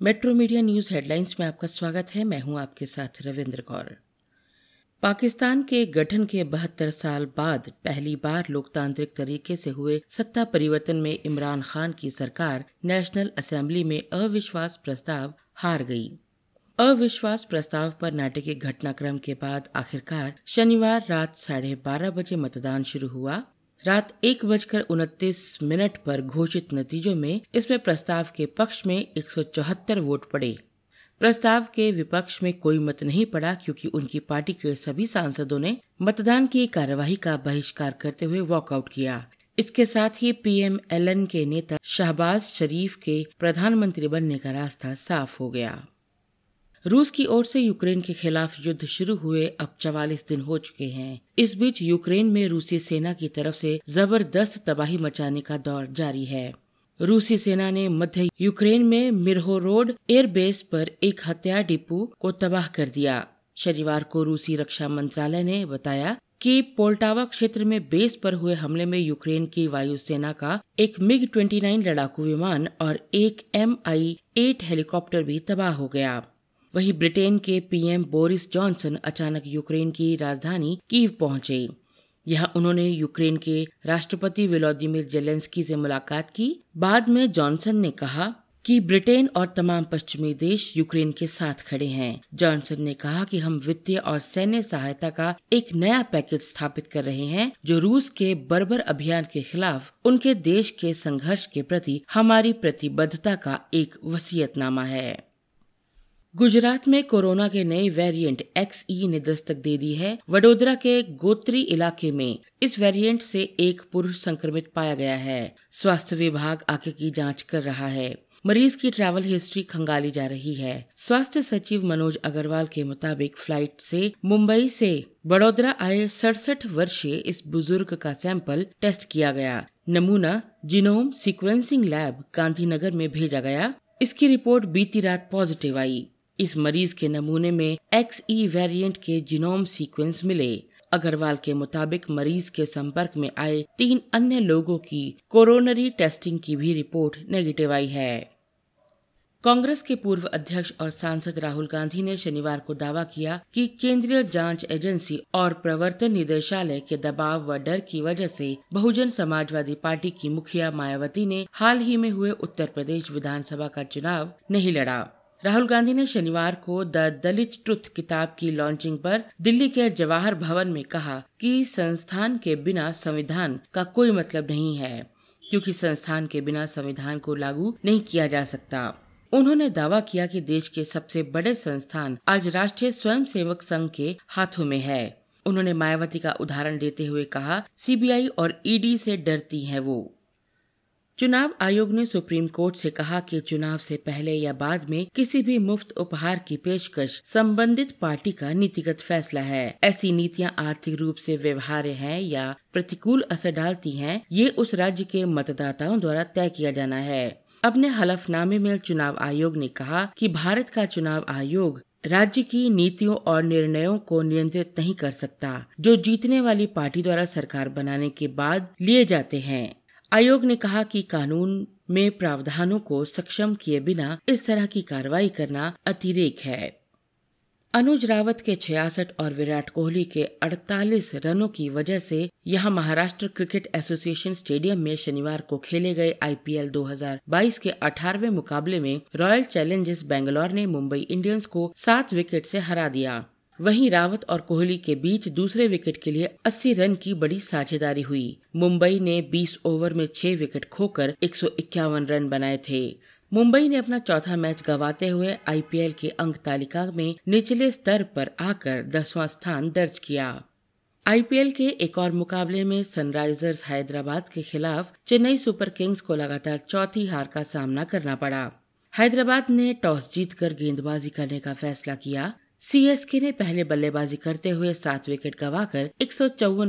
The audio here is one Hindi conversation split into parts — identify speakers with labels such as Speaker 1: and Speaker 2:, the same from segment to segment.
Speaker 1: मेट्रो मीडिया न्यूज़ हेडलाइंस में आपका स्वागत है। मैं हूँ आपके साथ रविंद्र कौर। पाकिस्तान के गठन के बहत्तर साल बाद पहली बार लोकतांत्रिक तरीके से हुए सत्ता परिवर्तन में इमरान खान की सरकार नेशनल असेंबली में अविश्वास प्रस्ताव हार गई। अविश्वास प्रस्ताव पर नाटकीय घटनाक्रम के बाद आखिरकार शनिवार रात साढ़े बारह बजे मतदान शुरू हुआ। रात एक बजकर उनतीस मिनट पर घोषित नतीजों में इसमें प्रस्ताव के पक्ष में एक सौ चौहत्तर वोट पड़े। प्रस्ताव के विपक्ष में कोई मत नहीं पड़ा क्योंकि उनकी पार्टी के सभी सांसदों ने मतदान की कार्यवाही का बहिष्कार करते हुए वॉकआउट किया। इसके साथ ही पीएमएलएन के नेता शहबाज शरीफ के प्रधानमंत्री बनने का रास्ता साफ़ हो गया। रूस की ओर से यूक्रेन के खिलाफ युद्ध शुरू हुए, अब चवालीस दिन हो चुके हैं। इस बीच यूक्रेन में रूसी सेना की तरफ़ से ज़बरदस्त तबाही मचाने का दौर जारी है। रूसी सेना ने मध्य यूक्रेन में मिरहो रोड एयरबेस पर एक हत्या डिपो को तबाह कर दिया। शनिवार को रूसी रक्षा मंत्रालय ने बताया कि पोल्टावा क्षेत्र में बेस पर हुए हमले में यूक्रेन की वायुसेना का एक मिग 29 लड़ाकू विमान और एक एम आई एट हेलीकॉप्टर भी तबाह हो गया। वहीं ब्रिटेन के पीएम बोरिस जॉनसन अचानक यूक्रेन की राजधानी कीव पहुँचे। यहाँ उन्होंने यूक्रेन के राष्ट्रपति विलोदिमिर जेलेंस्की से मुलाकात की। बाद में जॉनसन ने कहा कि ब्रिटेन और तमाम पश्चिमी देश यूक्रेन के साथ खड़े हैं। जॉनसन ने कहा कि हम वित्तीय और सैन्य सहायता का एक नया पैकेज स्थापित कर रहे हैं, जो रूस के बर्बर अभियान के खिलाफ उनके देश के संघर्ष के प्रति हमारी प्रतिबद्धता का एक वसीयतनामा है। गुजरात में कोरोना के नए वेरिएंट एक्स ई ने दस्तक दे दी है। वडोदरा के गोत्री इलाके में इस वेरिएंट से एक पुरुष संक्रमित पाया गया है। स्वास्थ्य विभाग आगे की जाँच कर रहा है। मरीज़ की ट्रैवल हिस्ट्री खंगाली जा रही है। स्वास्थ्य सचिव मनोज अग्रवाल के मुताबिक फ़्लाइट से मुंबई से बड़ोदरा आए सड़सठ वर्षीय इस बुज़ुर्ग का सैंपल टेस्ट किया गया। नमूना जिनोम सीक्वेंसिंग लैब गांधीनगर में भेजा गया। इसकी रिपोर्ट बीती रात पॉजिटिव आई। इस मरीज़ के नमूने में एक्स ई वेरिएंट के जीनोम सीक्वेंस मिले। अग्रवाल के मुताबिक मरीज़ के संपर्क में आए तीन अन्य लोगों की कोरोनरी टेस्टिंग की भी रिपोर्ट नेगेटिव आई है। कांग्रेस के पूर्व अध्यक्ष और सांसद राहुल गांधी ने शनिवार को दावा किया कि केंद्रीय जाँच एजेंसी और प्रवर्तन निदेशालय के दबाव व डर की वजह से बहुजन समाजवादी पार्टी की मुखिया मायावती ने हाल ही में हुए उत्तर प्रदेश विधानसभा का चुनाव नहीं लड़ा। राहुल गांधी ने शनिवार को द दलित ट्रुथ किताब की लॉन्चिंग पर दिल्ली के जवाहर भवन में कहा कि संस्थान के बिना संविधान का कोई मतलब नहीं है, क्योंकि संस्थान के बिना संविधान को लागू नहीं किया जा सकता। उन्होंने दावा किया कि देश के सबसे बड़े संस्थान आज राष्ट्रीय स्वयंसेवक संघ के हाथों में है। उन्होंने मायावती का उदाहरण देते हुए कहा, सीबीआई और ईडी से डरती है वो। चुनाव आयोग ने सुप्रीम कोर्ट से कहा कि चुनाव से पहले या बाद में किसी भी मुफ़्त उपहार की पेशकश संबंधित पार्टी का नीतिगत फैसला है। ऐसी नीतियाँ आर्थिक रूप से व्यवहार्य हैं या प्रतिकूल असर डालती हैं, ये उस राज्य के मतदाताओं द्वारा तय किया जाना है। अपने हलफनामे में चुनाव आयोग ने कहा कि भारत का चुनाव आयोग राज्य की नीतियों और निर्णयों को नियंत्रित नहीं कर सकता, जो जीतने वाली पार्टी द्वारा सरकार बनाने के बाद लिए जाते हैं। आयोग ने कहा कि कानून में प्रावधानों को सक्षम किए बिना इस तरह की कार्रवाई करना अतिरेक है। अनुज रावत के 66 और विराट कोहली के 48 रनों की वजह से यहाँ महाराष्ट्र क्रिकेट एसोसिएशन स्टेडियम में शनिवार को खेले गए आईपीएल 2022 के 18वें मुकाबले में रॉयल चैलेंजर्स बेंगलोर ने मुंबई इंडियंस को सात विकेट से हरा दिया। वहीं रावत और कोहली के बीच दूसरे विकेट के लिए 80 रन की बड़ी साझेदारी हुई। मुंबई ने 20 ओवर में 6 विकेट खोकर एक सौ इक्यावन रन बनाए थे। मुंबई ने अपना चौथा मैच गवाते हुए आईपीएल के अंक तालिका में निचले स्तर पर आकर दसवां स्थान दर्ज किया। आईपीएल के एक और मुकाबले में सनराइजर्स हैदराबाद के खिलाफ चेन्नई सुपर किंग्स को लगातार चौथी हार का सामना करना पड़ा। हैदराबाद ने टॉस जीतकर गेंदबाजी करने का फैसला किया। सीएसके ने पहले बल्लेबाजी करते हुए सात विकेट गवाकर एक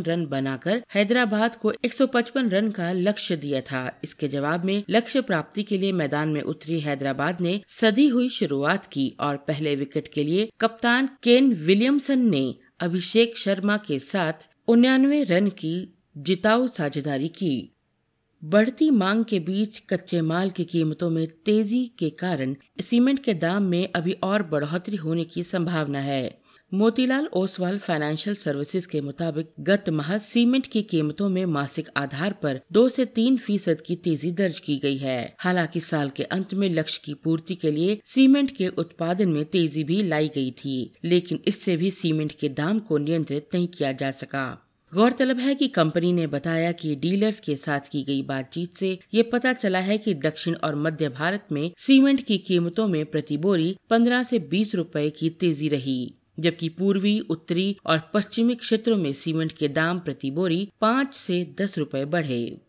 Speaker 1: रन बनाकर हैदराबाद को 155 रन का लक्ष्य दिया था। इसके जवाब में लक्ष्य प्राप्ति के लिए मैदान में उतरी हैदराबाद ने सदी हुई शुरुआत की और पहले विकेट के लिए कप्तान केन विलियमसन ने अभिषेक शर्मा के साथ उन्यानवे रन की जिताऊ साझेदारी की। बढ़ती मांग के बीच कच्चे माल की कीमतों में तेज़ी के कारण सीमेंट के दाम में अभी और बढ़ोतरी होने की संभावना है। मोतीलाल ओसवाल फाइनेंशियल सर्विसेज़ के मुताबिक गत माह सीमेंट की कीमतों में मासिक आधार पर दो से तीन फ़ीसद की तेज़ी दर्ज की गई है। हालाँकि साल के अंत में लक्ष्य की पूर्ति के लिए सीमेंट के उत्पादन में तेज़ी भी लाई गई थी, लेकिन इससे भी सीमेंट के दाम को नियंत्रित नहीं किया जा सका। गौरतलब है कि कंपनी ने बताया कि डीलर्स के साथ की गई बातचीत से ये पता चला है कि दक्षिण और मध्य भारत में सीमेंट की कीमतों में प्रति बोरी 15 से 20 रुपए की तेज़ी रही, जबकि पूर्वी, उत्तरी और पश्चिमी क्षेत्रों में सीमेंट के दाम प्रति बोरी पाँच से दस रुपए बढ़े।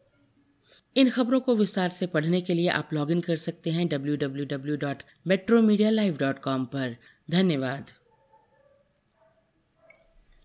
Speaker 1: इन खबरों को विस्तार से पढ़ने के लिए आप लॉगिन कर सकते हैं www.metromedialive.com पर। धन्यवाद।